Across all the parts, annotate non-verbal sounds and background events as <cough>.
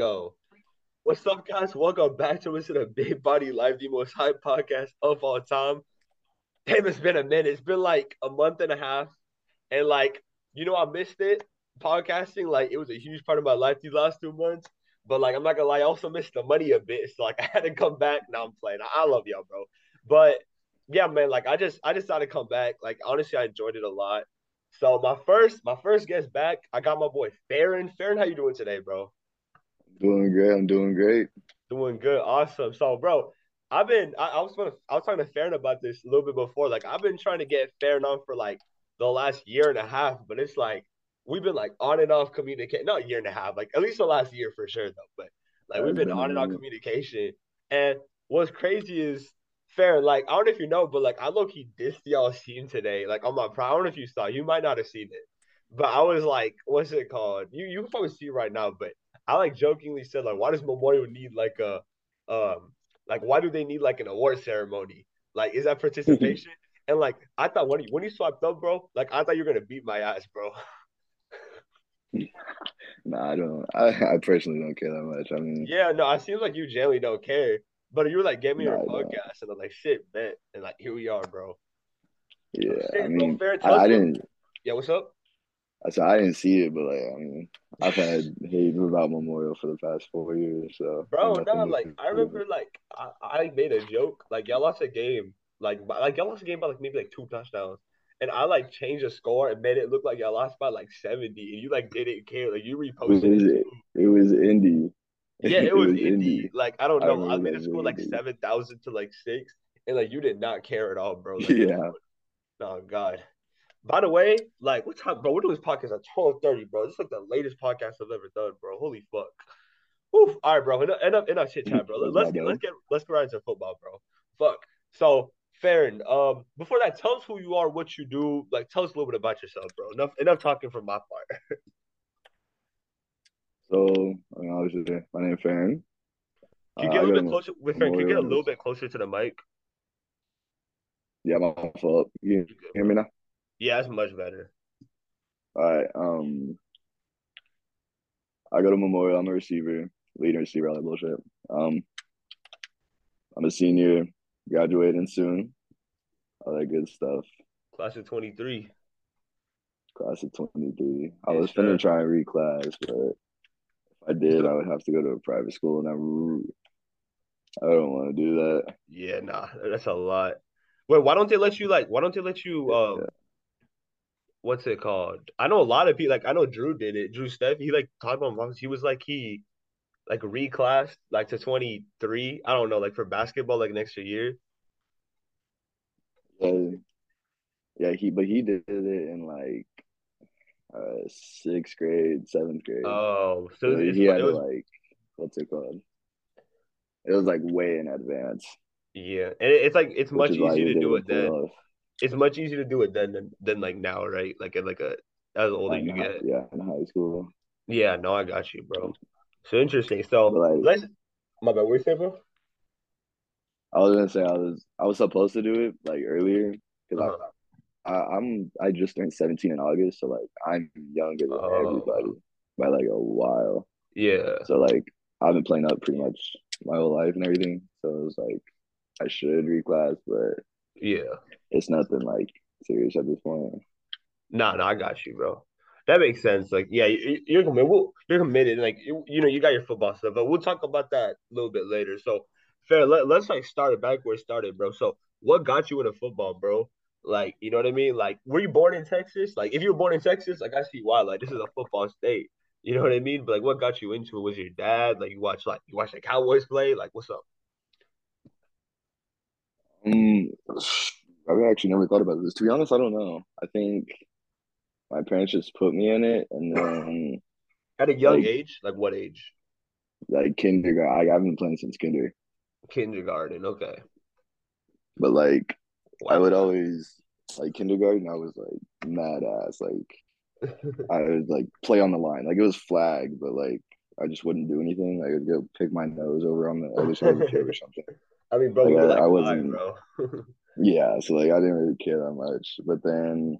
go. What's up, guys? Welcome back to listen to Big Body Life, the most hype podcast of all time. Damn, it's been a minute. It's been like a month and a half. And like, you know, I missed it. Podcasting, like it was a huge part of my life these last two months. But like, I'm not gonna lie, I also missed the money a bit. So like <laughs> I had to come back. Now I'm playing. I love y'all, bro. But yeah, man, like I just I decided to come back. Like honestly, I enjoyed it a lot. So my first my first guest back, I got my boy Farron. Farron, how you doing today, bro? Doing great. I'm doing great. Doing good. Awesome. So, bro, I've been I, I was gonna, I was talking to Farron about this a little bit before. Like I've been trying to get Farron on for like the last year and a half, but it's like we've been like on and off communication. Not a year and a half, like at least the last year for sure though. But like we've been on and off communication. And what's crazy is Farron, like I don't know if you know, but like I look he dissed y'all team today. Like on my pro, I don't know if you saw. You might not have seen it, but I was like, what's it called? You you can probably see right now, but I like jokingly said like, why does Memorial need like a um like why do they need like an award ceremony? Like is that <laughs> participation? and like I thought when you when you swiped up, bro, like I thought you were gonna beat my ass, bro. <laughs> nah, I don't. I, I personally don't care that much. I mean, yeah, no, it seems like you generally don't care. But you were like, "Get me nah, your podcast," and I'm like, "Shit, bet." And like, here we are, bro. Yeah, shit, I mean, bro, I, I didn't. Yeah, what's up? I said I didn't see it, but like I mean, I've had hate about Memorial for the past four years. So bro, no, like I remember, like I, I made a joke, like y'all lost a game, like like y'all lost a game by like maybe like two touchdowns, and I like changed the score and made it look like y'all lost by like seventy, and you like didn't care, like you reposted it. Was, it, it was indie. Yeah, it <laughs> was, it was Indy. Indy. Like I don't know, I, I made a score like seven thousand to like six, and like you did not care at all, bro. Like, <laughs> yeah. Oh God. By the way, like what time, bro? We're doing this podcast at twelve thirty, bro. This is like the latest podcast I've ever done, bro. Holy fuck. Oof. All right, bro. Enough, enough, enough shit chat, bro. <laughs> Let's get, let's get, let's get right into football, bro. Fuck. So, Farron, um, before that, tell us who you are, what you do. Like, tell us a little bit about yourself, bro. Enough, enough talking from my part. <laughs> so, I mean, obviously, my name is Farron. Can you get uh, a little bit closer? With Farron, can you get a little bit closer to the mic? Yeah, my fault. You hear me now? Yeah, it's much better. All right. Um, I go to Memorial. I'm a receiver, leading receiver, all that bullshit. Um, I'm a senior, graduating soon, all that good stuff. Class of 23. Class of 23. I was finna try and reclass, but if I did, I would have to go to a private school, and I, I don't want to do that. Yeah, nah, that's a lot. Wait, why don't they let you like? Why don't they let you? Um, yeah what's it called? I know a lot of people like I know Drew did it. Drew Steph, he like talked about once. He was like he like reclassed like to 23. I don't know, like for basketball, like next year. Yeah, yeah, he but he did it in like uh sixth grade, seventh grade. Oh, so, so he had was, like what's it called? It was like way in advance. Yeah, and it's like it's much easier to do it then it's much easier to do it then than, than like now, right? Like at like a as older you get. Yeah, in high school. Yeah, no, I got you, bro. So interesting. So like, let's my bad. What you say, bro? I was gonna say I was I was supposed to do it like earlier because uh-huh. I, I am I just turned 17 in August, so like I'm younger than oh. everybody by like a while. Yeah. So like I've been playing up pretty much my whole life and everything. So it was like I should reclass, but yeah, it's nothing like serious at this point. No, nah, no, I got you, bro. That makes sense. Like, yeah, you're committed. You're committed. Like, you, you know, you got your football stuff, but we'll talk about that a little bit later. So, fair. Let, let's like start it back where it started, bro. So, what got you into football, bro? Like, you know what I mean? Like, were you born in Texas? Like, if you were born in Texas, like I see why. Like, this is a football state. You know what I mean? But like, what got you into it? Was your dad like you watch like you watch the Cowboys play? Like, what's up? Um, I've actually never thought about this. To be honest, I don't know. I think my parents just put me in it, and then at a young like, age, like what age? Like kindergarten. I, I've been playing since kinder. Kindergarten, okay. But like, wow. I would always like kindergarten. I was like mad ass. Like, <laughs> I would like play on the line. Like it was flag, but like I just wouldn't do anything. I would go pick my nose over on the other side of the chair or something. <laughs> I mean, bro, like, I, I wasn't, bro. <laughs> yeah, so like I didn't really care that much. But then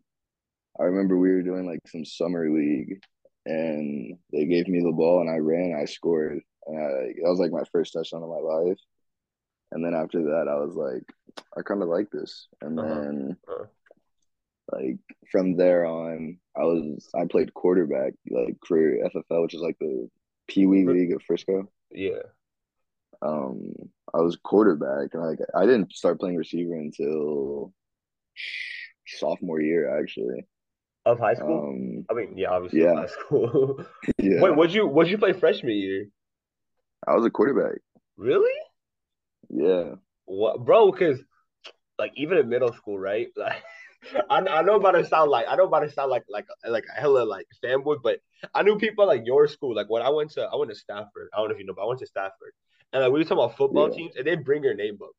I remember we were doing like some summer league and they gave me the ball and I ran, I scored. And I, that was like my first touchdown of my life. And then after that, I was like, I kind of like this. And Uh-huh. then Uh-huh. like from there on, I was I played quarterback like for FFL, which is like the Pee Wee League of Frisco. Yeah. Um, I was quarterback, and like I didn't start playing receiver until sophomore year, actually. Of high school? Um, I mean, yeah, obviously yeah. high school. <laughs> <laughs> yeah, Wait, what'd you what'd you play freshman year? I was a quarterback. Really? Yeah, What, bro? Because like even in middle school, right? <laughs> Like I, I know about to sound like I know about to sound like like like a hella like fanboy, but I knew people like your school. Like when I went to I went to Stafford. I don't know if you know, but I went to Stafford, and like we were talking about football Yeah. teams, and they bring your name up,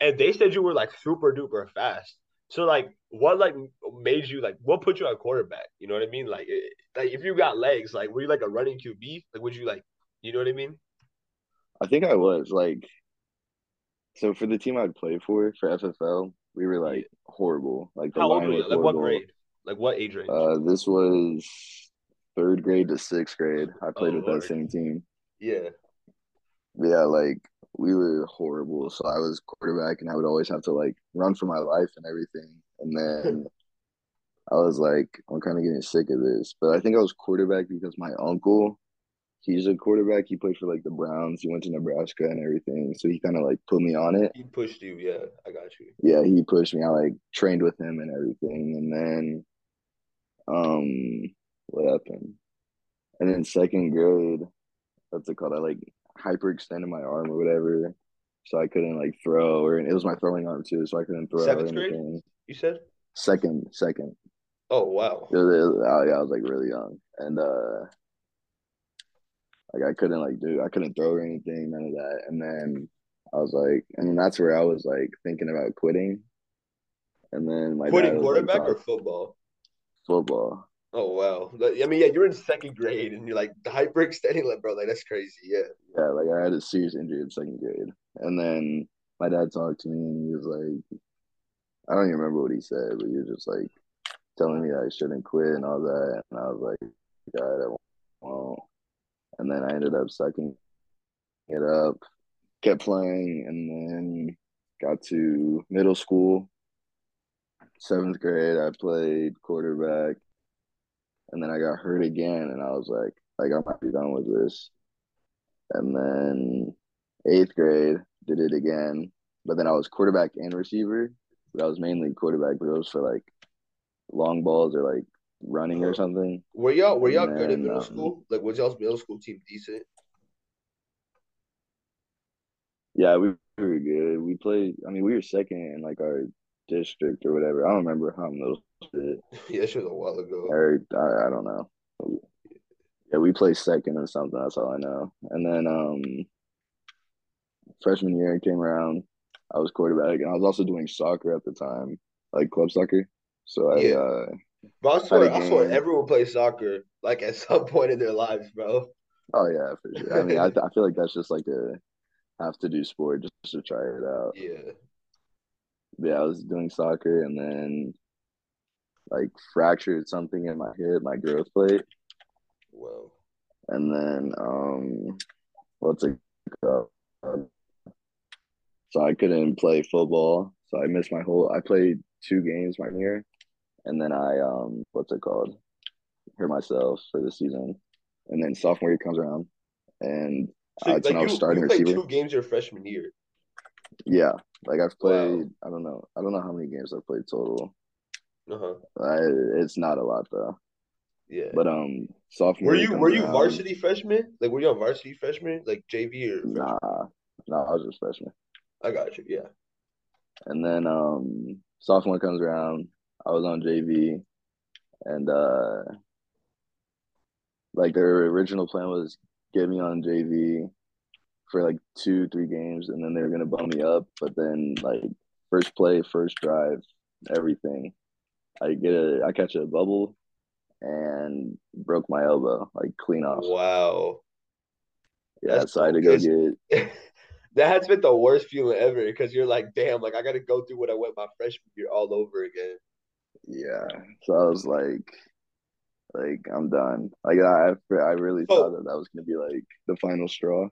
and they said you were like super duper fast. So like, what like made you like what put you at quarterback? You know what I mean? Like, it, like if you got legs, like were you like a running QB? Like would you like, you know what I mean? I think I was like. So for the team I'd play for for FFL, we were like horrible. Like the How old were you? Like what grade? Like what age range? Uh, this was third grade to sixth grade. I played Oh, with Lord. that same team. yeah. Yeah, like we were horrible. So I was quarterback, and I would always have to like run for my life and everything. And then I was like, I'm kind of getting sick of this. But I think I was quarterback because my uncle, he's a quarterback. He played for like the Browns. He went to Nebraska and everything. So he kind of like put me on it. He pushed you. Yeah, I got you. Yeah, he pushed me. I like trained with him and everything. And then, um, what happened? And then second grade, what's it called? I like hyperextended my arm or whatever. So I couldn't like throw or it was my throwing arm too, so I couldn't throw Seventh grade? anything. You said? Second, second. Oh wow. It was, it was- yeah, I was like really young. And uh like I couldn't like do I couldn't throw or anything, none of that. And then I was like and then that's where I was like thinking about quitting. And then my Quitting was like quarterback or football? football. Oh wow. I mean, yeah, you're in second grade and you're like hyperextending, like bro, like that's crazy. Yeah. Yeah, like I had a serious injury in second grade. And then my dad talked to me and he was like I don't even remember what he said, but he was just like telling me I shouldn't quit and all that. And I was like, God, I won't. And then I ended up sucking it up, kept playing, and then got to middle school. Seventh grade, I played quarterback, and then I got hurt again, and I was like, like I might be done with this. And then eighth grade, did it again, but then I was quarterback and receiver. But I was mainly quarterback, but it was for like long balls or like running or Uh-huh. something. Were y'all were y'all And good in middle um, school? Like was y'all's middle school team decent? Yeah, we were good. We played. I mean, we were second in like our district or whatever. I don't remember how school did. <laughs> Yeah, shit was a while ago. or I, I don't know. Yeah, we played second or something. That's all I know. And then um, freshman year came around. I was quarterback, and I was also doing soccer at the time, like club soccer. So I Yeah. uh, Bro, I swear, I swear everyone plays soccer like at <laughs> some point in their lives, bro. oh yeah, for sure. I mean, I <laughs> I feel like that's just like a have to do sport just to try it out. Yeah. Yeah, I was doing soccer, and then like fractured something in my hip, my growth plate. Well. and then um what's it called? So I couldn't play football, so I missed my whole. I played two games my year, and then I um what's it called? Hurt myself for the season, and then sophomore year comes around, and So Uh, it's like when I was you, starting you played receiver. two games your freshman year. Yeah, like I've played. Wow. I don't know. I don't know how many games I've played total. Uh-huh. I, it's not a lot though. Yeah. But um, sophomore Were you were you varsity freshman? Like were you on varsity freshman? Like JV or freshman? Nah, nah, I was just freshman. I got you. Yeah. And then um sophomore comes around, I was on JV and uh like their original plan was get me on JV for like two, three games and then they were gonna bump me up. But then like first play, first drive, everything. I get a I catch a bubble and broke my elbow, like clean off. Wow. Yeah, That's so I had to go get <laughs> that has been the worst feeling ever because you're like, damn, like I gotta go through what I went my freshman year all over again. yeah. So I was like like I'm done. Like I I really thought that that was gonna be like the final straw.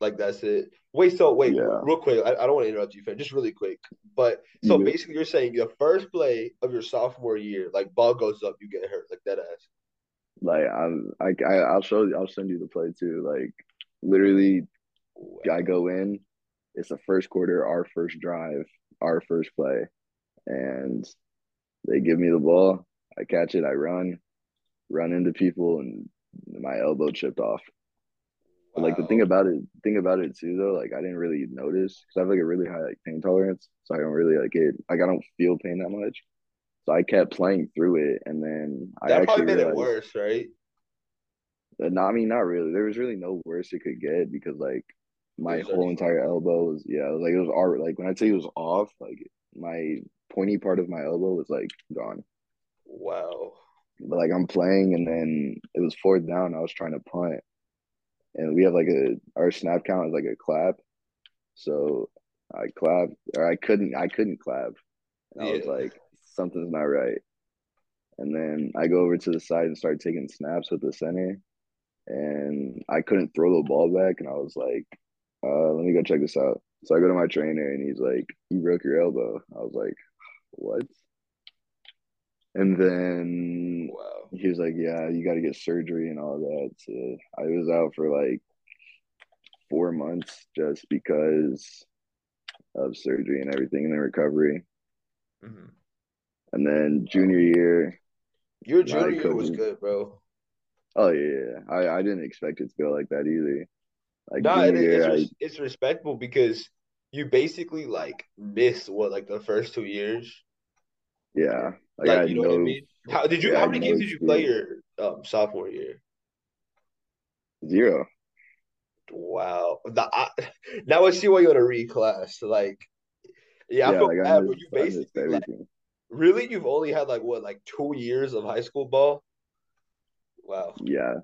Like that's it. Wait, so wait, Yeah. real quick. I, I don't want to interrupt you, fam. Just really quick. But so You- basically, you're saying the first play of your sophomore year, like ball goes up, you get hurt, like that ass. Like I'm, I, I, I'll show you. I'll send you the play too. Like literally, I go in. It's the first quarter, our first drive, our first play, and they give me the ball. I catch it. I run, run into people, and my elbow chipped off. But like the thing about it, thing about it too, though, like I didn't really notice because I have like a really high like pain tolerance, so I don't really like it. Like I don't feel pain that much, so I kept playing through it, and then I that actually probably made it worse, right? Uh, that- No, I mean not really. There was really no worse it could get because like my whole entire elbow was yeah, it was like it was already like when I say it was off, like my pointy part of my elbow was like gone. Wow. But like I'm playing and then it was fourth down. I was trying to punt, and we have like a our snap count is like a clap. So I clapped or I couldn't I couldn't clap. And I was like something's not right. And then I go over to the side and start taking snaps with the center, and I couldn't throw the ball back. And I was like, uh, let me go check this out. So I go to my trainer and he's like, you broke your elbow. I was like, what? And then Wow. he was like, "Yeah, you got to get surgery and all that." So I was out for like four months just because of surgery and everything and the recovery. Mhm. And then junior year, Your junior year was good, bro. oh yeah, I I didn't expect it to go like that either. Like Nah, and junior it, it's I it's respectable because you basically like missed what like the first two years. Yeah, like, Like, you know what I mean? How did you? yeah, how many games did you play your um, sophomore year? zero. Wow. The, I, now I see why you want to reclass. Like, yeah, I feel like bad, but you basically like really you've only had like what like two years of high school ball. Wow. Yeah,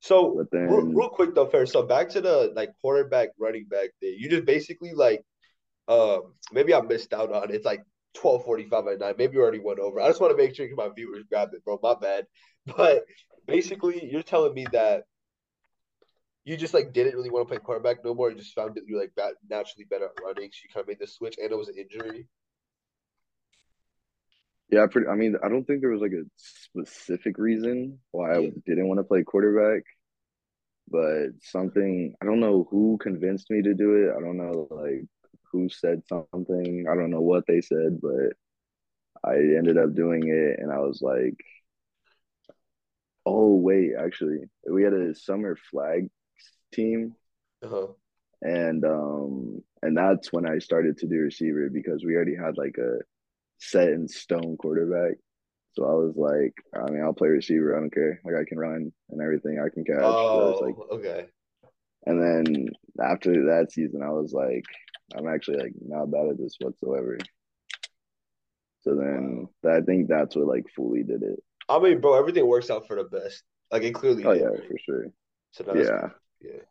So but real, real quick though, fair. So back to the like quarterback, running back thing. You just basically like, um, maybe I missed out on it. It's like twelve forty five at night. Maybe you already went over. I just want to make sure my viewers grab it, bro. My bad. <laughs> But basically, you're telling me that you just like didn't really want to play quarterback no more. You just found that you're like ba- naturally better at running, so you kind of made the switch, and it was an injury. Yeah, pretty. I mean, I don't think there was like a specific reason why I didn't want to play quarterback, but something I don't know who convinced me to do it. I don't know like who said something. I don't know what they said, but I ended up doing it, and I was like, "Oh wait, actually, we had a summer flag team, Uh-huh. and um, and that's when I started to do receiver because we already had like a set in stone quarterback." So I was like, I mean, I'll play receiver. I don't care. Like I can run and everything. I can catch. So it's like, Oh, okay. and then after that season, I was like, I'm actually like not bad at this whatsoever. So then I think that's what like fully did it. I mean, bro, everything works out for the best. Like it clearly Oh did, yeah, right? for sure. So that's Yeah. Yeah.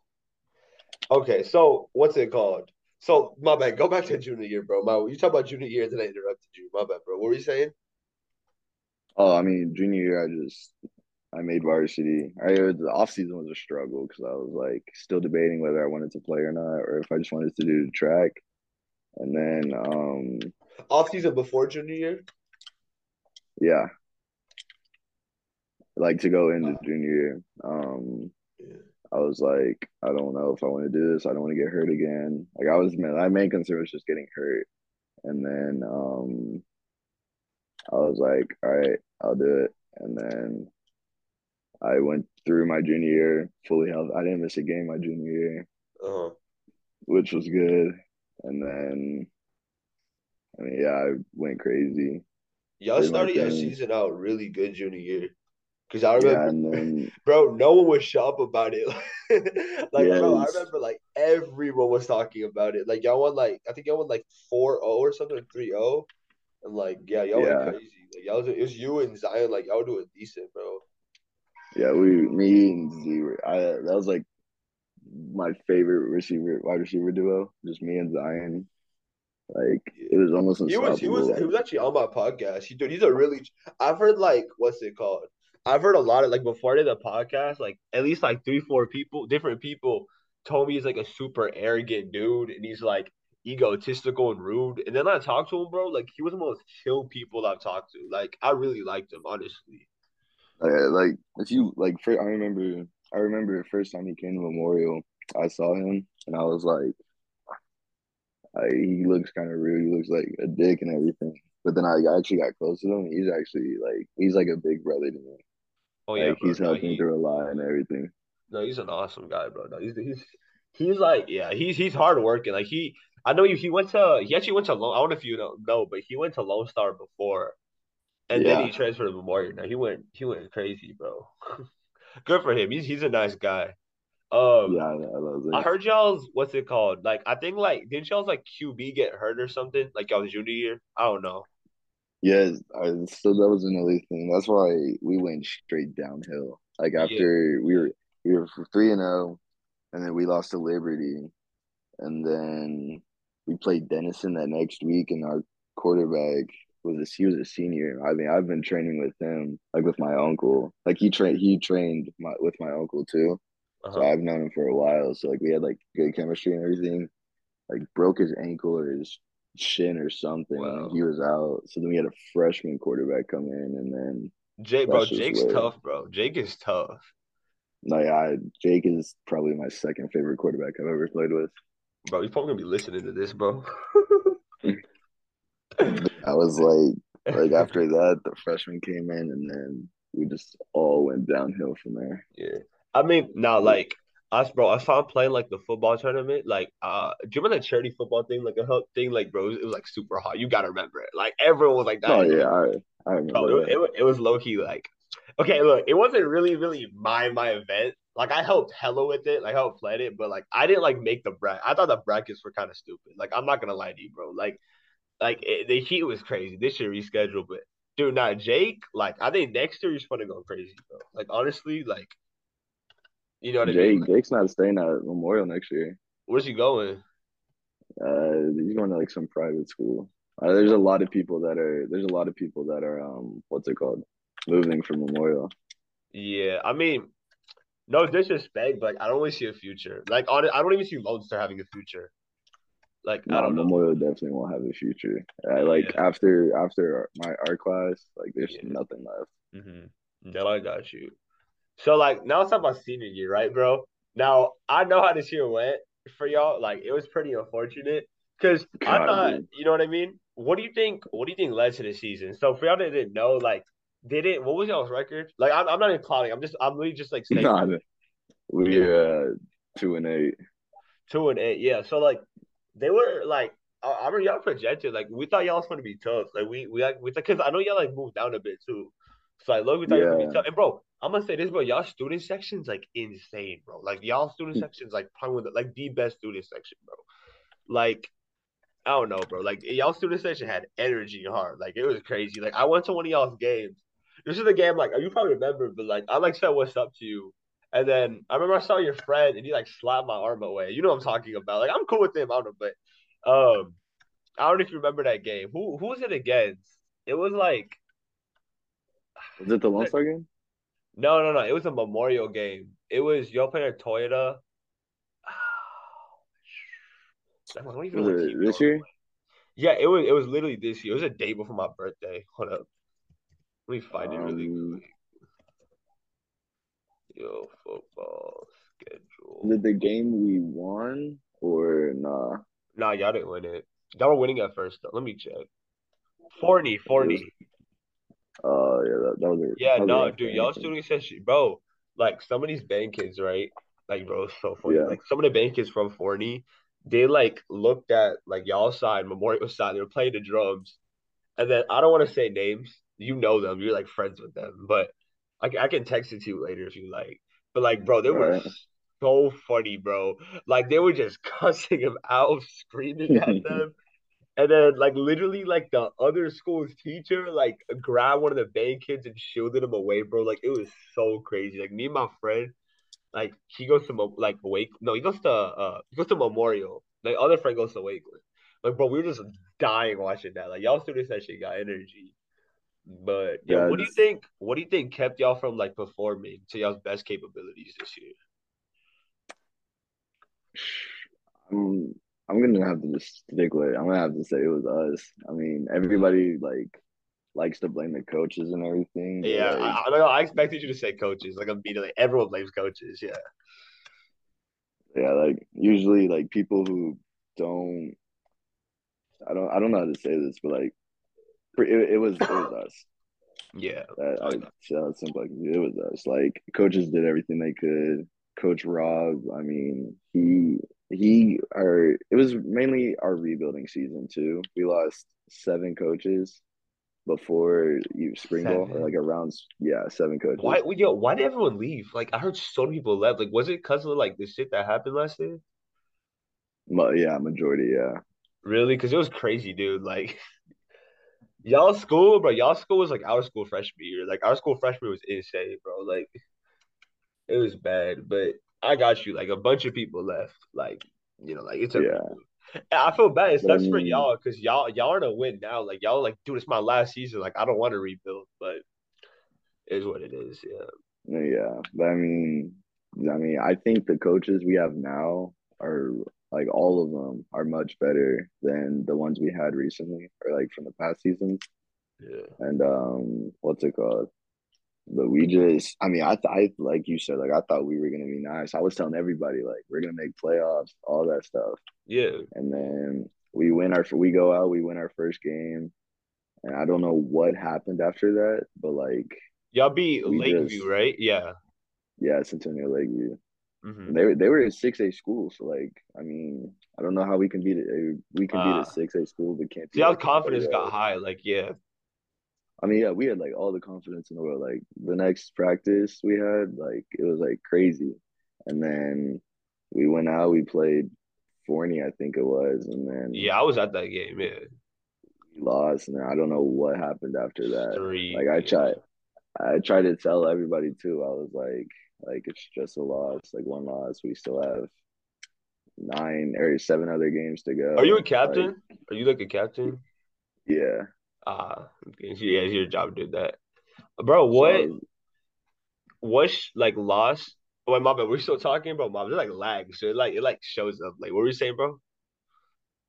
Okay, so what's it called? So my bad. Go back to junior year, bro. My you talk about junior year, then I interrupted you. My bad, bro. What were you saying? Oh, I mean, junior year, I just I made varsity. I the off season was a struggle because I was like still debating whether I wanted to play or not, or if I just wanted to do the track. And then, um, Off season before junior year. yeah, like to go into junior year. Um, Yeah. I was like, I don't know if I want to do this. I don't want to get hurt again. Like I was, my main concern was just getting hurt. And then, um, I was like, all right, I'll do it. And then I went through my junior year fully healthy. I didn't miss a game my junior year, Uh-huh. which was good. And then, I mean, yeah, I went crazy. Y'all started your season out really good junior year. Cause I Yeah, remember, and then <laughs> bro, no one was sharp about it. <laughs> like, bro, I remember like everyone was talking about it. Like y'all won like I think y'all won like 4-0 or something, 3-0. And like, yeah, y'all Yeah. went crazy. Like y'all was, it was you and Zion, like y'all doing decent, bro. Yeah, we, me and Z were, I, that was like my favorite receiver, wide receiver duo, just me and Zion. Like it was almost He was he was he was actually on my podcast. He dude, he's a really I've heard like what's it called? I've heard a lot of like before I did the podcast, like at least like three, four people, different people told me he's like a super arrogant dude, and he's like egotistical and rude. And then I talked to him, bro. Like he was one of the most chill people I've talked to. Like I really liked him, honestly. Uh, like if you like, for, I remember, I remember the first time he came to Memorial, I saw him, and I was like, I, he looks kind of rude. He looks like a dick and everything. But then I actually got close to him. He's actually like he's like a big brother to me. Oh yeah, like, he's bro. helping no, he, through a lot and everything. No, he's an awesome guy, bro. No, he's he's he's like yeah, he's he's hard working. Like he, I know he, he went to he actually went to Lone. I don't know if you know, no, but he went to Lone Star before, and yeah. then he transferred to Memorial. Now he went he went crazy, bro. <laughs> Good for him. He's he's a nice guy. Um, yeah, I, love it. I heard y'all's what's it called? Like I think like didn't y'all's like QB get hurt or something? Like y'all's junior year? I don't know. Yeah, I, so that was another thing. That's why we went straight downhill. Like after yeah. we were we were three and zero, oh, and then we lost to Liberty, and then we played Denison that next week, and our quarterback was he was a senior. I mean, I've been training with him, like with my uncle. Like he trained he trained my, with my uncle too. Uh-huh. So I've known him for a while. So like we had like good chemistry and everything. Like broke his ankle or his shin or something. Wow. He was out. So then we had a freshman quarterback come in, and then Jake, bro, Jake's tough, bro. Jake is tough. No, yeah, I, Jake is probably my second favorite quarterback I've ever played with. Bro, he's probably gonna be listening to this, bro. <laughs> I was like, like <laughs> after that, the freshman came in, and then we just all went downhill from there. Yeah, I mean, now like us, bro. I saw him playing like the football tournament. Like, uh, do you remember that charity football thing? Like a help thing, like bro, it was like super hot. You gotta remember it. Like everyone was like that. Oh yeah, I, I remember. Bro, it, it, it, was low key like, okay, look, it wasn't really really my my event. Like I helped hella with it, like I helped plan it, but like I didn't like make the bracket. I thought the brackets were kind of stupid. Like I'm not gonna lie to you, bro. Like, like it, the heat was crazy. This year rescheduled, but dude, not Jake. Like I think next year he's gonna go crazy, bro. Like honestly, like you know what Jake, I mean? Jake's not staying at Memorial next year. Where's he going? Uh, he's going to like some private school. Uh, there's a lot of people that are there's a lot of people that are um what's it called moving from Memorial. Yeah, I mean, no disrespect, but like, I don't really see a future. Like on I don't even see Lone Star having a future. Like no, I don't know. Memorial definitely won't have a future. Uh, like yeah. after after my art class, like there's yeah. nothing left. Mm-hmm. Yeah, I got you. So like now it's about senior year, right, bro? Now I know how this year went for y'all. Like it was pretty unfortunate because I thought, you know what I mean. What do you think? What do you think led to the season? So for y'all that didn't know, like, did it? What was y'all's record? Like, I'm, I'm not even clouding. I'm just, I'm really just like <laughs> saying. Nah, we uh two and eight. Two and eight, yeah. So like, they were like, I, I remember y'all projected like we thought y'all was gonna be tough. Like we we like we because I know y'all like moved down a bit too. So like, look, we thought yeah. y'all gonna be tough. And bro, I'm gonna say this, bro. Y'all student section's like insane, bro. Like y'all student hmm. section's like probably the, like the best student section, bro. Like I don't know, bro. Like y'all student section had energy hard. Like it was crazy. Like I went to one of y'all's games. This is a game like you probably remember, but like I like said what's up to you. And then I remember I saw your friend and he like slapped my arm away. You know what I'm talking about. Like I'm cool with him, I don't know, but um I don't know if you remember that game. Who who was it against? It was like Was it the Lone Star game? No, no, no. It was a memorial game. It was y'all playing Toyota. <sighs> was it this year? Yeah, it was. It was literally this year. It was a day before my birthday. Hold up. Let me find um, it really um, quick. Yo, football schedule. Did the game we won or nah? Nah, y'all didn't win it. Y'all were winning at first though. Let me check. Forty, forty. Oh uh, yeah, that, that was a, yeah. Was no, dude, y'all students said, bro. Like some of these band kids, right? Like, bro, so funny. Yeah. Like some of the band kids from Forney, they like looked at like y'all side, Memorial side. They were playing the drums, and then I don't want to say names. You know them. You're like friends with them, but I, I can text it to you later if you like. But like, bro, they were right. so funny, bro. Like they were just <laughs> cussing him out, screaming at <laughs> them. And then like literally like the other school's teacher like grabbed one of the band kids and shielded him away, bro. Like it was so crazy. Like me and my friend, like he goes to like Wake. No, he goes to uh he goes to Memorial. Like other friend goes to Wakeland. Like bro, we were just dying watching that. Like y'all students actually got energy. But yeah, what do you think? What do you think kept y'all from like performing to y'all's best capabilities this year? I'm I'm gonna have to just stick with it. I'm gonna have to say it was us. I mean, everybody like likes to blame the coaches and everything. Yeah, like, I, I know. I expected you to say coaches. Like immediately, everyone blames coaches. Yeah. Yeah, like usually like people who don't I don't I don't know how to say this, but like it, it was it was <laughs> us. Yeah. That I sound simple like it was us. Like coaches did everything they could. Coach Rob, I mean, he he our it was mainly our rebuilding season too. We lost seven coaches before you spring seven. ball or like around yeah seven coaches. Why yo why did everyone leave? Like I heard so many people left. Like was it because of like the shit that happened last year? Well, yeah, majority, yeah. Really? Because it was crazy, dude. Like <laughs> y'all school, bro. Y'all school was like our school freshman year. Like our school freshman was insane, bro. Like it was bad, but I got you. Like a bunch of people left. Like you know, like it's a yeah. I feel bad. It sucks for y'all because y'all y'all are to win now. Like y'all like, dude, it's my last season. Like I don't want to rebuild, but is what it is. Yeah. Yeah, but I mean, I mean, I think the coaches we have now are like all of them are much better than the ones we had recently or like from the past seasons. Yeah. And um, what's it called? But we just, I mean, I, I like you said, like I thought we were gonna be nice. I was telling everybody like we're gonna make playoffs, all that stuff. Yeah. And then we win our, we go out, we win our first game, and I don't know what happened after that, but like y'all beat Lakeview, just, right? Yeah. Yeah, Centennial Lakeview. Mm-hmm. They were they were a six A school, so like I mean I don't know how we can beat it. We can uh, beat a ah. six A school, but can't. See, our confidence got high. Like yeah, I mean, yeah, we had like all the confidence in the world. Like the next practice we had, like it was like crazy. And then we went out, we played Forney, I think it was, and then yeah, I was at that game. Yeah, we lost, and I don't know what happened after that. Three, like I tried, I tried to tell everybody too. I was like, like it's just a loss, like one loss. We still have nine or seven other games to go. Are you a captain? Like, Are you like a captain? Yeah. Ah, uh, yeah, it's your job to do that, bro. What, so, what, like loss? Oh, wait, my bad. We're still talking, bro. My bad. like lag, so it like it like shows up. Like, what were you saying, bro?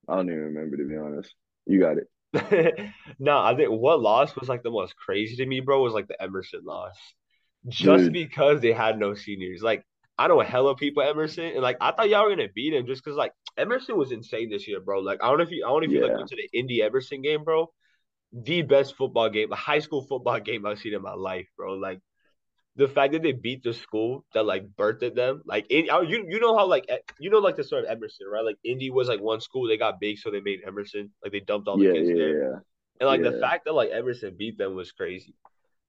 I don't even remember to be honest. You got it. <laughs> no, I think what loss was like the most crazy to me, bro, was like the Emerson loss. Just Dude. because they had no seniors. Like, I know a hella people Emerson, and like I thought y'all were gonna beat him just because like Emerson was insane this year, bro. Like I don't know if you I don't know if you like went to the Indy Emerson game, bro the best football game, a high school football <laughs> game I've seen in my life, bro. Like the fact that they beat the school that like birthed them, like in, you you know how like you know like the story of Emerson, right? Like Indy was like one school they got big, so they made Emerson. Like they dumped all the yeah, kids yeah, there, yeah. and like the fact that like Emerson beat them was crazy.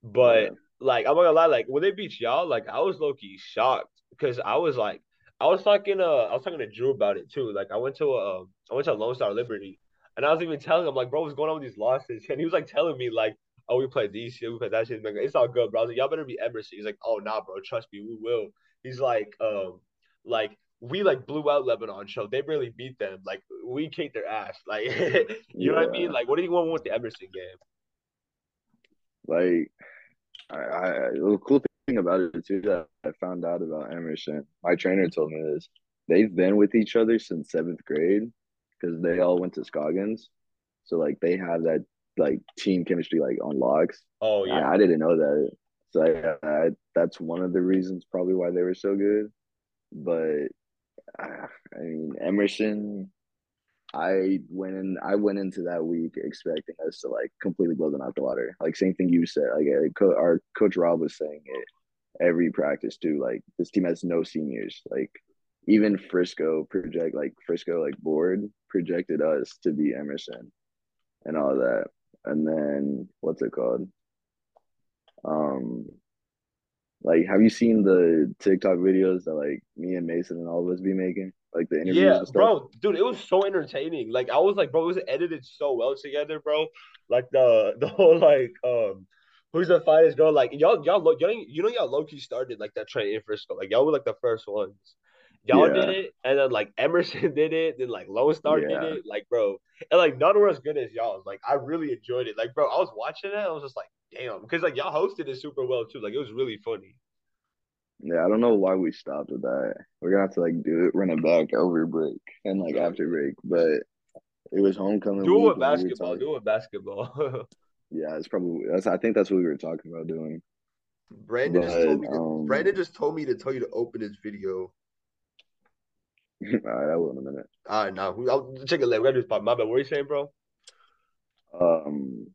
But like I'm not gonna lie, like when they beat y'all, like I was low key shocked because I was like I was talking uh I was talking to Drew about it too. Like I went to a um, I went to Lone Star Liberty and I was even telling him, like, bro, what's going on with these losses? <laughs> And he was like telling me, like, oh, we played these shit, we played that shit. It's all good, bro. I was like, y'all better be Emerson. He's like, oh, nah, bro, trust me, we will. He's like, um, like, we like blew out Lebanon Trail. They really beat them. Like, we kicked their ass. <laughs> Like, you yeah. know what I mean? Like, what do you want with the Emerson game? Like, I, I the cool thing about it too that I found out about Emerson. My trainer told me this. They've been with each other since seventh grade because they all went to Scoggins, so like they have that like team chemistry like on logs. Oh yeah, I, I didn't know that. So I, I, that's one of the reasons probably why they were so good. But uh, I mean Emerson, I went in. I went into that week expecting us to like completely blow them out the water. Like same thing you said. Like uh, our coach Rob was saying it every practice too. Like this team has no seniors. Like even Frisco project like Frisco like board projected us to be Emerson and all that. And then what's it called? Um like have you seen the TikTok videos that like me and Mason and all of us be making? Like the interviews Yeah, bro, dude, it was so entertaining. Like I was like, bro, it was edited so well together, bro. Like the the whole like um who's the finest girl? Like y'all, y'all, y'all, you know, y'all low key started like that trend in Frisco. Like y'all were like the first ones. Y'all yeah. did it, and then like Emerson <laughs> did it, then like Lone Star yeah. did it, like bro, and like none were as good as y'all. Like I really enjoyed it. Like bro, I was watching it, I was just like, damn, because like y'all hosted it super well too. Like it was really funny. Yeah, I don't know why we stopped with that. We're gonna have to like do it, run it back over break and like after break. But it was homecoming Do it with and we were basketball. Do it with basketball. <laughs> Yeah, it's probably that's. I think that's what we were talking about doing. Brandon just told me. To, um, Brandon just told me to tell you to open his video. <laughs> All right, I will in a minute. All right, now I'll check it later. We gotta do this part. My bad. What are you saying, bro? Um,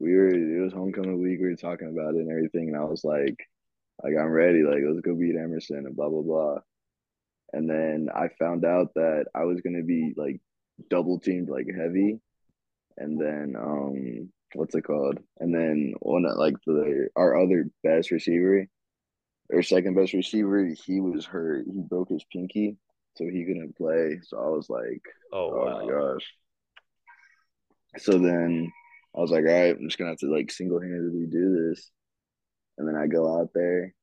we were. It was homecoming week. We were talking about it and everything, and I was like, like I'm ready. Like let's go beat Emerson and blah blah blah. And then I found out that I was gonna be like double teamed like heavy, and then um, what's it called? And then one of, like the our other best receiver, or second best receiver, he was hurt. He broke his pinky, so he couldn't play. So I was like, Oh, oh wow. my gosh. So then I was like, all right, I'm just gonna have to like single handedly do this. And then I go out there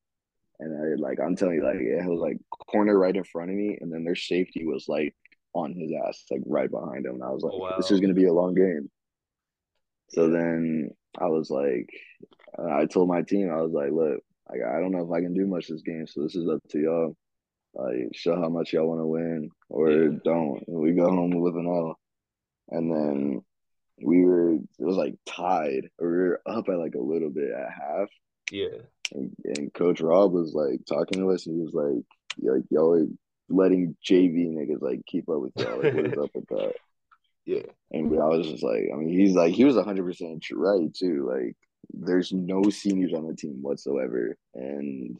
and I like I'm telling you, like it was like corner right in front of me, and then their safety was like on his ass, like right behind him. And I was like, Oh, this is gonna be a long game. So then I was like, uh, I told my team, I was like, look, like I don't know if I can do much this game, so this is up to y'all. Like, show how much y'all want to win or Yeah. don't. And we go home with an L. And then we were, it was like tied, or we were up at like a little bit at half. Yeah. And, and Coach Rob was like talking to us, and he was like, like y'all are letting JV niggas like keep up with y'all. Like, what is up with that? <laughs> Yeah. And I was just like, I mean, he's like, he was 100% right too. Like, there's no seniors on the team whatsoever. And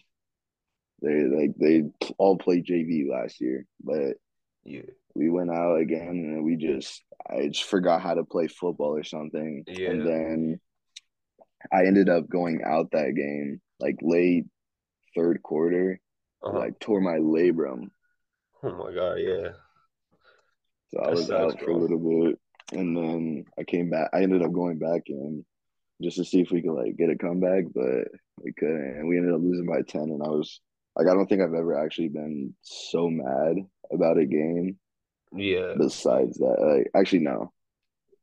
they like, they all played JV last year, but Yeah. we went out again and we just, I just forgot how to play football or something. Yeah. And then I ended up going out that game like late third quarter. Uh-huh. Like, tore my labrum. oh my god. Yeah. So I was out for a little bit, and then I came back. I ended up going back in just to see if we could like get a comeback, but we couldn't, and we ended up losing by ten. And I was like, I don't think I've ever actually been so mad about a game. Yeah. Besides that, like, actually, no,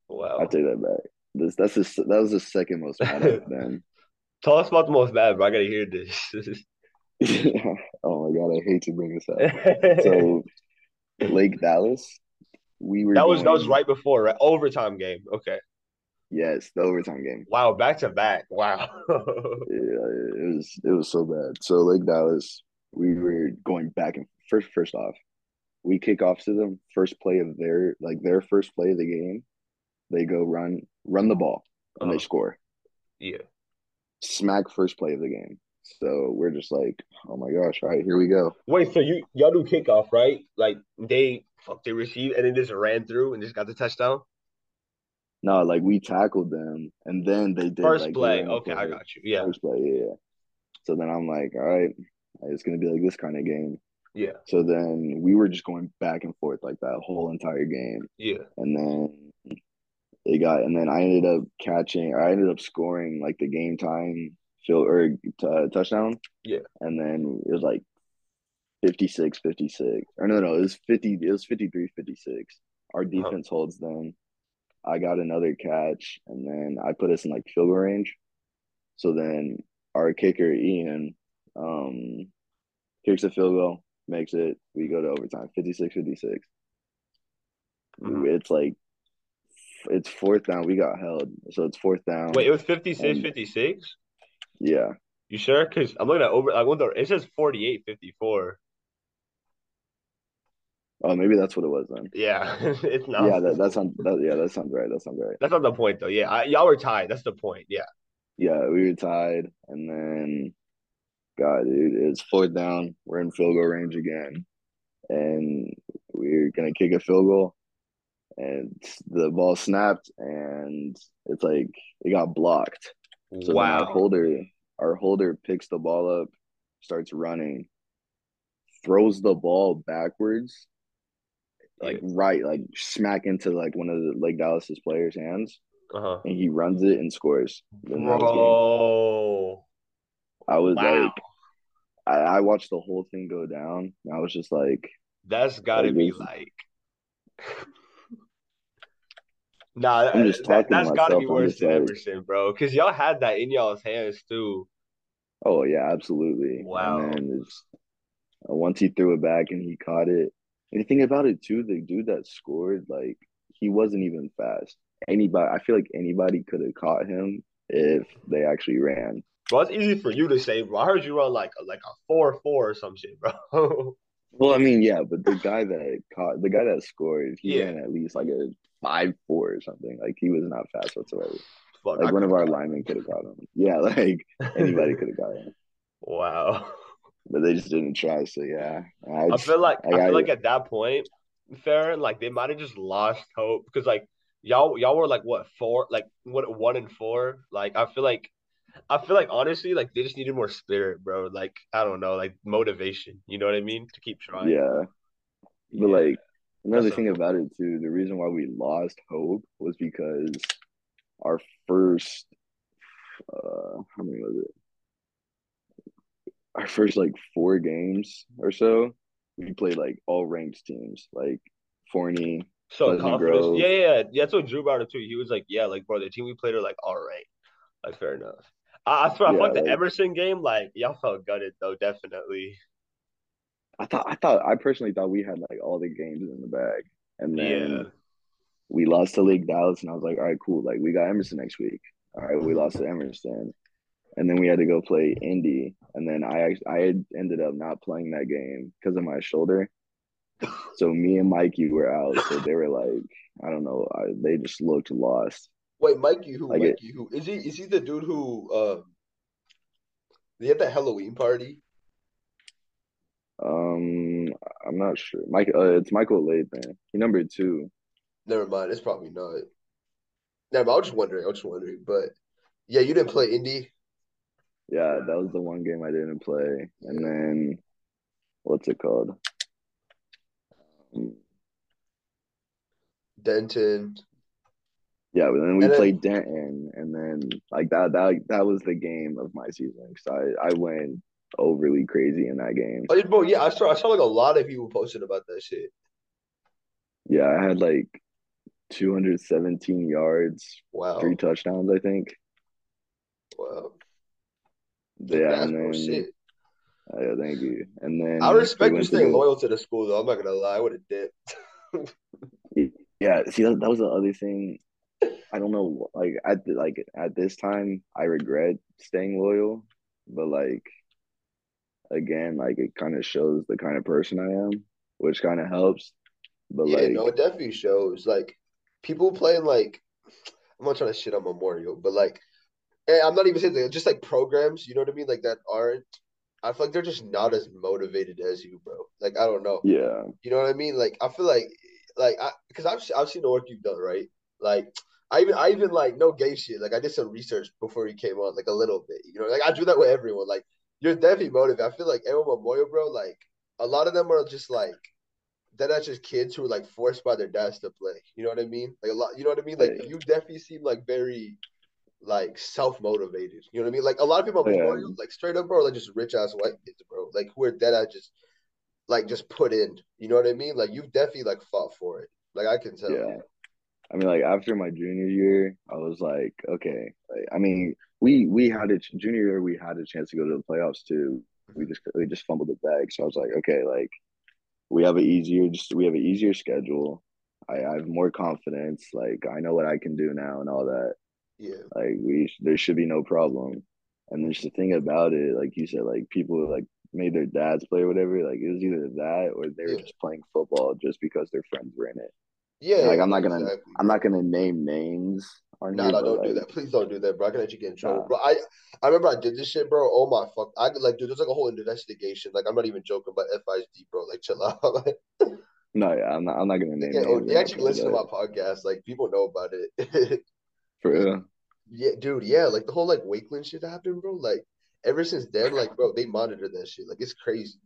Wow. I take that back. This that's the that was the second most mad I've <laughs> been. Tell us about the most bad, bro. I gotta hear this. <laughs> oh my god, I hate to bring this up. <laughs> So Lake Dallas, we were that was that was right before, right? Overtime game. Okay. Yes, the overtime game. Wow, back to back. Wow. Yeah, it was it was so bad. So Lake Dallas, we were going back and first first off, we kick off to them first play of their like their first play of the game. They go run run the ball and they Uh-huh. score. yeah. Smack first play of the game. So we're just like, oh my gosh, all right, here we go. Wait, so you y'all do kickoff, right? Like they fuck they received and then just ran through and just got the touchdown? No, like we tackled them and then they did First like, play. Okay, I got you. Yeah. First play, yeah. So then I'm like, all right, it's gonna be like this kind of game. Yeah. So then we were just going back and forth like that whole entire game. Yeah. and then they got and then I ended up catching I ended up scoring like the game time field or uh, touchdown Yeah. and then it was like 56 56 or no no it was 50 it was 53 56 our Uh-huh. defense holds them I got another catch and then I put us in like field goal range so then our kicker Ian um kicks a field goal makes it we go to overtime 56 56 Mhm. it's like it's fourth down. We got held, so it's fourth down. Wait, it was 56 And- 56? yeah, You sure? Because I'm looking at over I wonder it says 48 54. oh maybe that's what it was then. Yeah. <laughs> it's not. Yeah, that that sounds that, yeah that sounds right. That sounds right. That's not the point though. Yeah. I, y'all were tied. That's the point. Yeah. Yeah, we were tied, and then God, dude, it's fourth down. We're in field goal range again, and we're gonna kick a field goal, and the ball snapped, and it's like it got blocked. So then our holder, our holder picks the ball up, starts running, throws the ball backwards, like right, like smack into like one of the like Dallas's players' hands, Uh-huh. and he runs it and scores. Then that was. Bro. I was Wow. like, I, I watched the whole thing go down. And I was just like, That's gotta Like, be like Nah, I'm just that, talking to that's gotta be worse than Emerson, bro. Because y'all had that in y'all's hands too. Oh yeah, absolutely. Wow. It's, uh, once he threw it back and he caught it. And the thing about it too, the dude that scored, like he wasn't even fast. Anybody, I feel like anybody could have caught him if they actually ran. Well, it's easy for you to say, bro. I heard you run like like a four four or some shit, bro. <laughs> Well, I mean, yeah, but the guy that caught, the guy that scored, he yeah. ran at least like a five four or something. Like he was not fast whatsoever. Fuck, Like I one of our linemen could have caught him. Yeah, <laughs> like anybody could have got him, Wow. but they just didn't try. So yeah, I I feel like I I feel like at that point, Farron, like they might have just lost hope because like y'all y'all were like what four like what one and four. Like I feel like I feel like honestly like they just needed more spirit, bro. Like I don't know, like motivation. You know what I mean? To keep trying. yeah. But Yeah, like another thing about it too, the reason why we lost hope was because our first, uh, how many was it? Our first like four games or so, we played like all ranked teams, like Forney, So Pleasant confidence. Grove. Yeah, yeah, yeah. That's what Drew brought it too. He was like, yeah, like bro, the team we played are like all right. Like fair enough. I, I I Yeah, like the Emerson game, like y'all felt gutted though, definitely. I thought I thought I personally thought we had like all the games in the bag. And Yeah. then we lost to Lake Dallas and I was like, all right, cool. Like we got Emerson next week. All right, we lost to Emerson. And then we had to go play Indy. And then I I had ended up not playing that game because of my shoulder. So me and Mikey were out. So they were like, I don't know, I, they just looked lost. Wait, Mikey, who? Like it, Mikey, who? Is he? Is he the dude who? Um, they had that Halloween party. Um, I'm not sure. Mike, uh, it's Michael Lathan. He number two. Never mind. It's probably not. Never. mind, I was just wondering. I was just wondering. But yeah, you didn't play Indy. Yeah, that was the one game I didn't play. And then what's it called? Um, Denton. Yeah, but then we And then played Denton, and then like that that that was the game of my season. So I I went overly crazy in that game. oh, yeah, bro, yeah, I saw. I saw like a lot of people posted about that shit. Yeah, I had like 217 yards, wow, three touchdowns, I think. Wow. Yeah, and then Shit. uh, yeah, thank you. And I then we respect you staying loyal to the school, though. I'm not gonna lie. I would have dipped. <laughs> Yeah, see that, that was the other thing. I don't know, like at the, like at this time, I regret staying loyal, but like again, like it kind of shows the kind of person I am, which kind of helps. But Yeah, no, like, it definitely shows. Like people playing like I'm not trying to shit on Memorial, but like eh, I'm not even saying that, just like programs, you know what I mean? Like that aren't I feel like they're just not as motivated as you, bro. Like I don't know. yeah, You know what I mean? Like I feel like like I because I've I've seen the work you've done, right? Like I even I even like no gay shit. Like I did some research before you came on, like a little bit. You know, like I do that with everyone. Like you're definitely motivated. I feel like everyone Memorial, bro, like a lot of them are just like they're not just kids who are like forced by their dads to play. You know what I mean? Like a lot you know what I mean? Like I, you definitely seem like very like self motivated. You know what I mean? Like a lot of people yeah, Memorial, like straight up, bro, like just rich ass white kids, bro. Like who are dead at just like just put in. You know what I mean? Like you've definitely like fought for it. Like I can tell. yeah. I mean, like after my junior year, I was like, okay. Like, I mean, we we had a junior year, we had a chance to go to the playoffs too. We just we just fumbled the bag, so I was like, okay, like we have an easier just we have an easier schedule. I, I have more confidence. Like I know what I can do now and all that. Yeah. Like we there should be no problem. And there's the thing about it, like you said, like people like made their dads play or whatever. Like it was either that or they were Yeah. just playing football just because their friends were in it. Yeah, like I'm not gonna exactly, I'm not gonna name names on Nah, here, nah, don't do that. Please don't do that, bro. I can actually get in trouble, nah, bro. I I remember I did this shit, bro. Oh my fuck, I could, like, dude, there's like a whole investigation. Like, I'm not even joking about FISD, bro. Like, chill out. <laughs> like, no, yeah, I'm not I'm not gonna name get, oh, they actually listen to my podcast. Like, people know about it. <laughs> For real. yeah, dude. Yeah, like the whole like Wakeland shit that happened, bro. Like, ever since then, like, bro, they monitor that shit. Like, it's crazy.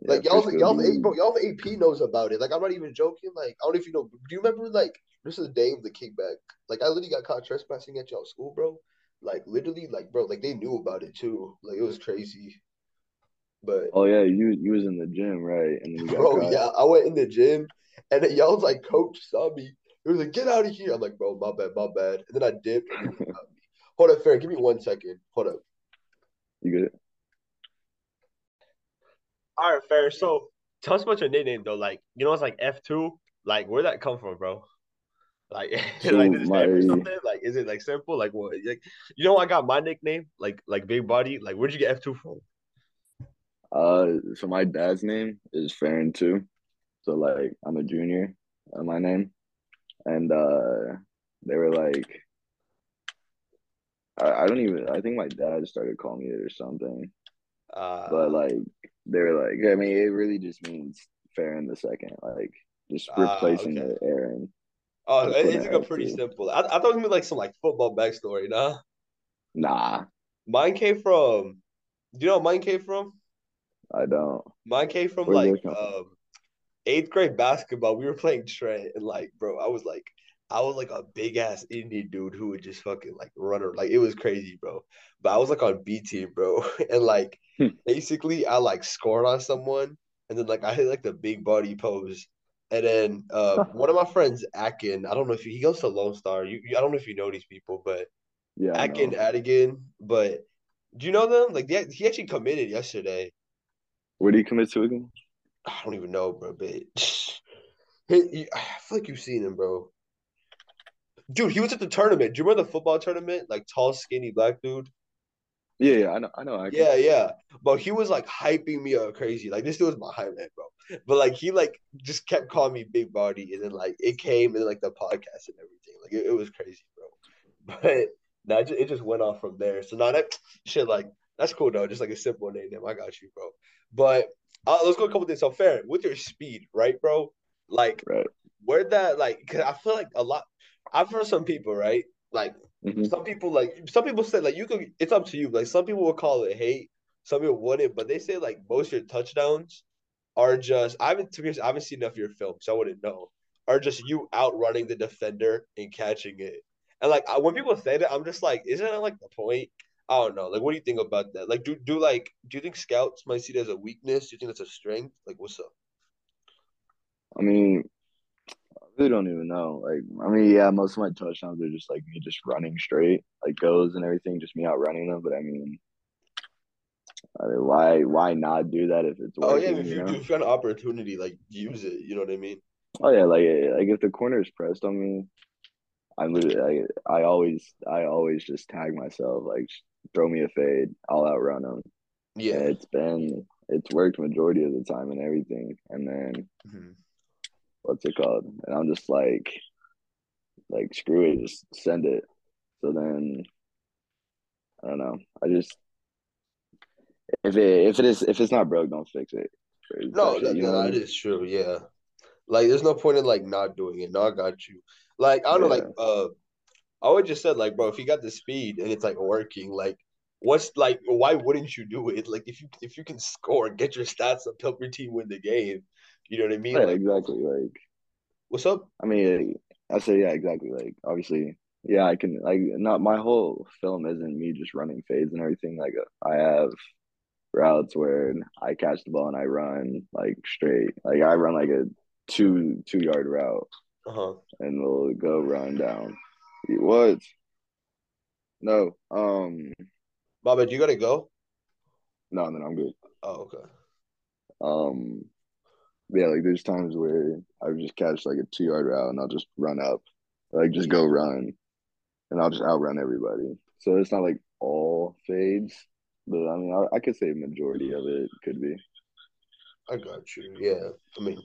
Yeah, Like y'all, y'all, D. bro, y'all AP knows about it. Like I'm not even joking. Like I don't know if you know. Do you remember like this is the day of the kickback? Like I literally got caught trespassing at y'all school, bro. Like literally, like bro, like they knew about it too. Like it was crazy. But Oh yeah, you you was in the gym, right? And then you got bro, caught. yeah, I went in the gym and then y'all was like coach saw me. He was like, "Get out of here!" I'm like, "Bro, my bad, my bad." And then I dipped and then he got me. <laughs> Hold up, Farron, give me one second. Hold up. You good? All right, fair. So tell us about your nickname though. Like, you know, it's like F two. Like, where'd that come from, bro? Like, <laughs> like did it stand my something? Like, is it like simple? Like, what? Like, you know, I got my nickname, like, like big body. Like, where'd you get F two from? uh, so my dad's name is Farron too. So like I'm a junior on my name, and uh, they were like, I, I don't even. I think my dad started calling me it or something. Uh, but Uh, like they were like, I mean, it really just means Farron the second, like just ah, replacing okay. the Aaron, Oh, it- it's like a pretty two. simple. I, I thought it was like some like football backstory, nah. Nah, Mine came from. Do you know mine came from? I don't. Mine came from Where's like from? um eighth grade basketball. We were playing Trent, and like, bro, I was like, I was like a big ass Indian dude who would just fucking like run her. Like, it was crazy, bro. But I was like on B team, bro, <laughs> and like basically, I like scored on someone, and then like I hit like the big body pose. And then uh, <laughs> one of my friends, Akin, I don't know if he, he goes to Lone Star. You, you, I don't know if you know these people, but Yeah, Akin. Adigan. But do you know them? Like, they, he actually committed yesterday. Where do he commit to again? I don't even know, bro. But <sighs> he, he- I feel like you've seen him, bro. Dude, he was at the tournament. Do you remember the football tournament? Like tall, skinny black dude. Yeah, yeah, I know, I know. I. Yeah, yeah. But he was like hyping me up crazy. Like this dude was my hype man, bro. But like he like just kept calling me big body, and then like it came and like the podcast and everything. Like it, it was crazy, bro. <laughs> But nah, it just, it just went off from there. So now that <sniffs> shit like that's cool though. Just like a simple name. I got you, bro. But uh, let's go a couple things. So fair with your speed, right, bro? Like Right. where that like? Cause I feel like a lot. I've heard some people, right? Like hmm some people like some people say like you could it's up to you. Like some people will call it hate, some people wouldn't, but they say like most of your touchdowns are just I haven't to be honest, I haven't seen enough of your film, so I wouldn't know. Are just you outrunning the defender and catching it. And like when people say that, I'm just like, isn't that like the point? I don't know. Like, what do you think about that? Like, do do like do you think scouts might see it as a weakness? Do you think it's a strength? Like, what's up? I mean, I really don't even know. Like, I mean, yeah, most of my touchdowns are just like me just running straight, like goes and everything, just me outrunning them. But I mean, I mean, why why not do that if it's Oh yeah, if you you do know? if you an opportunity, like use it. You know what I mean? Oh yeah, like like if the corner is pressed on me, I'm literally I, I always I always just tag myself like throw me a fade, I'll outrun them, and Yeah. it's been it's worked majority of the time and everything. And then Mhm. what's it called? And I'm just like like screw it, just send it. So then I don't know. I just if it if it is if it's not broke, don't fix it. No, type that, you know what I mean? is true. Yeah. Like, there's no point in like not doing it. No, I got you. Like, I don't know. Like, uh, I would just said like, bro, if you got the speed and it's like working, like, what's like, why wouldn't you do it? Like, if you if you can score, get your stats up, help your team win the game. You know what I mean? Yeah, Like, exactly. Like what's up? I mean, I say yeah, exactly. Like obviously, yeah, I can like not my whole film isn't me just running fades and everything. Like I have routes where I catch the ball and I run like straight. Like I run like a two two yard route Uh huh. and we'll go run down. What? No. Um. Baba, do you gotta go? No, no, I'm good. Oh, okay. Um. Yeah, like there's times where I would just catch like a two yard route and I'll just run up, like just go run, and I'll just outrun everybody. So it's not like all fades, but I mean I, I could say majority of it could be. I got you. Yeah. I mean,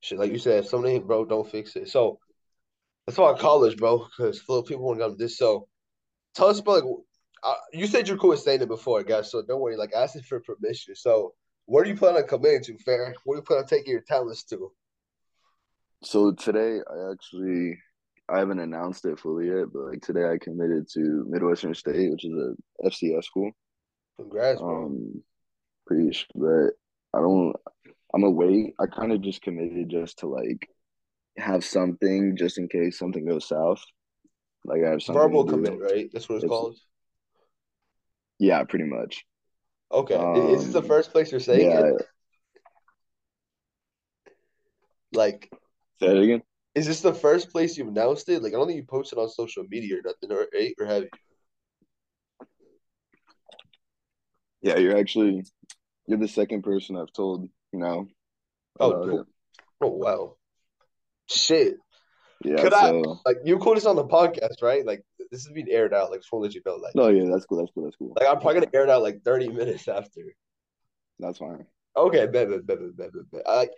shit, like you said, if something broke, don't fix it. So that's why college, bro, because full of people want to come to this. So tell us about like uh, you said you're cool with saying it before, guys. So don't worry. Like asking for permission. So where do you plan on coming to, Fair? Where do you plan on taking your talents to? So today I actually I haven't announced it fully yet, but like today I committed to Midwestern State, which is a FCS school. Congrats, bro. Um, preach, but I don't. I'm gonna. I kind of just committed just to like have something just in case something goes south. Like I have something Verbal to commit, right? That's what it's It's called. yeah, pretty much. Okay. I- Is this the Um, first place you're saying it? Like, Say it again. is this the first place you've announced it? Like, I don't think you posted on social media or nothing, or right? Or have you? Yeah, you're actually you're the second person I've told, you know. Oh, cool. oh wow. Shit. Yeah. Could so, I like you quote this on the podcast, right? Like this is being aired out, like just let you know. Like No, yeah, that's cool, that's cool, that's cool. Like I'm probably gonna air it out like 30 minutes after. That's fine. Okay, bet, bet, bet, bet, bet, bet. I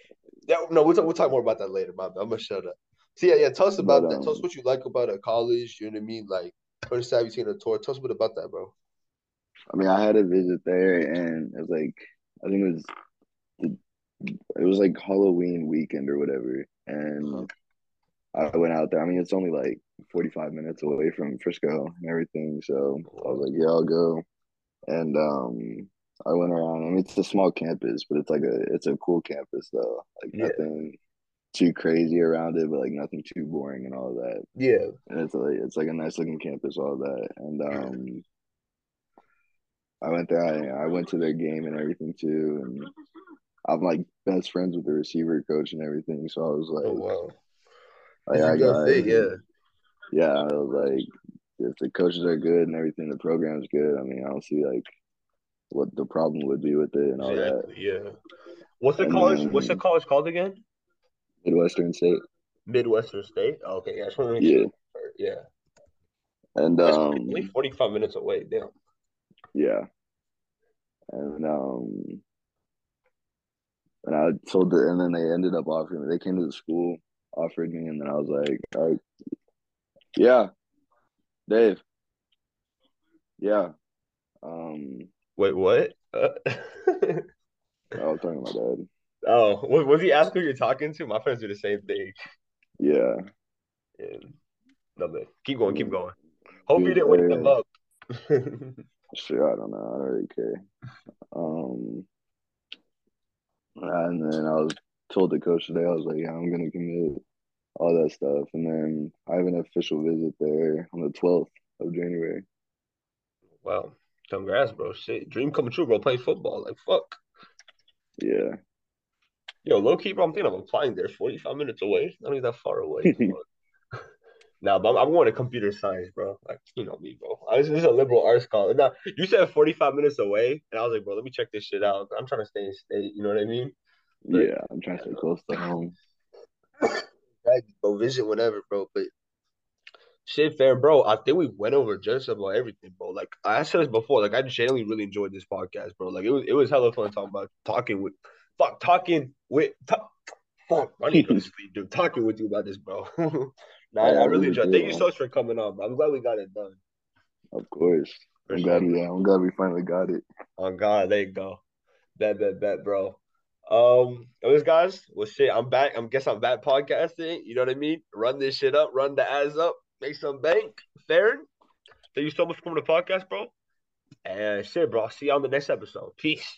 yeah, no, we'll talk, we'll talk more about that later, man. I'm gonna shut up. So yeah, yeah, tell us about but, that. Tell us um, what you like about a college, you know what I mean? Like first time you seen a tour. Tell us a bit about that, bro. I mean, I had a visit there and it was like I think it was it was like Halloween weekend or whatever. And I went out there. I mean, it's only like 45 minutes away from Frisco and everything. So I was like, yeah, I'll go. And um, I went around. I mean, it's a small campus, but it's like a it's a cool campus though. Like yeah. nothing too crazy around it, but like nothing too boring and all that. Yeah. And it's like it's like a nice looking campus, all that. And um, I went there. I, I went to their game and everything too, and I'm like best friends with the receiver coach and everything. So I was like, oh, wow. Like, I got, fit, yeah. Yeah, I was like, if the coaches are good and everything, the program's good. I mean, I don't see like what the problem would be with it and all exactly, that. Yeah. What's the and college? Then, what's the college called again? Midwestern State. Midwestern State. Oh, okay, yeah. yeah. Sure. Yeah. And um, only forty five minutes away. Damn. Yeah. And um, and I told the, and then they ended up offering me. They came to the school, offered me, and then I was like, all right, yeah, Dave, yeah. Um, wait, what? Uh... I was talking to my dad. <laughs> Oh, was he asking who you're talking to? My friends do the same thing. Yeah. Yeah. No, man. Keep going. Keep going. Hope you didn't wake them up. <laughs> sure, I don't know. I don't really care. Um, and then I was told the coach today, I was like, yeah, I'm gonna commit all that stuff. And then I have an official visit there on the 12th of January. Wow. Congrats, bro. Shit. Dream come true, bro. Play football. Like, fuck. Yeah. Yo, low key, bro, I'm thinking of applying there. 45 minutes away. Not even that far away. <laughs> nah, but I'm, I'm, going to computer science, bro. Like, you know me, bro. I was just a liberal arts college. Now, you said 45 minutes away, and I was like, bro, let me check this shit out. I'm trying to stay in state. You know what I mean? But, yeah, I'm trying to stay close to home. <coughs> go visit whatever, bro. But shit, fair, bro. I think we went over just about everything, bro. Like I said this before, like I genuinely really enjoyed this podcast, bro. Like it was, it was hella fun talking about talking with, fuck, talking with, talk, fuck, I need <laughs> to sleep, dude. Talking with you about this, bro. <laughs> nah, I, I, really enjoyed. Thank you so much for coming on. I'm glad we got it done. Of course. For I'm sure. glad, yeah, I'm glad we finally got it. Oh God, there you go. Bet, bet, bet, bro. Um, anyways, guys, well, shit, I'm back. I'm guess I'm back podcasting. You know what I mean? Run this shit up, run the ads up, make some bank. Farron, thank you so much for coming to the podcast, bro. And shit, bro. I'll see you on the next episode. Peace.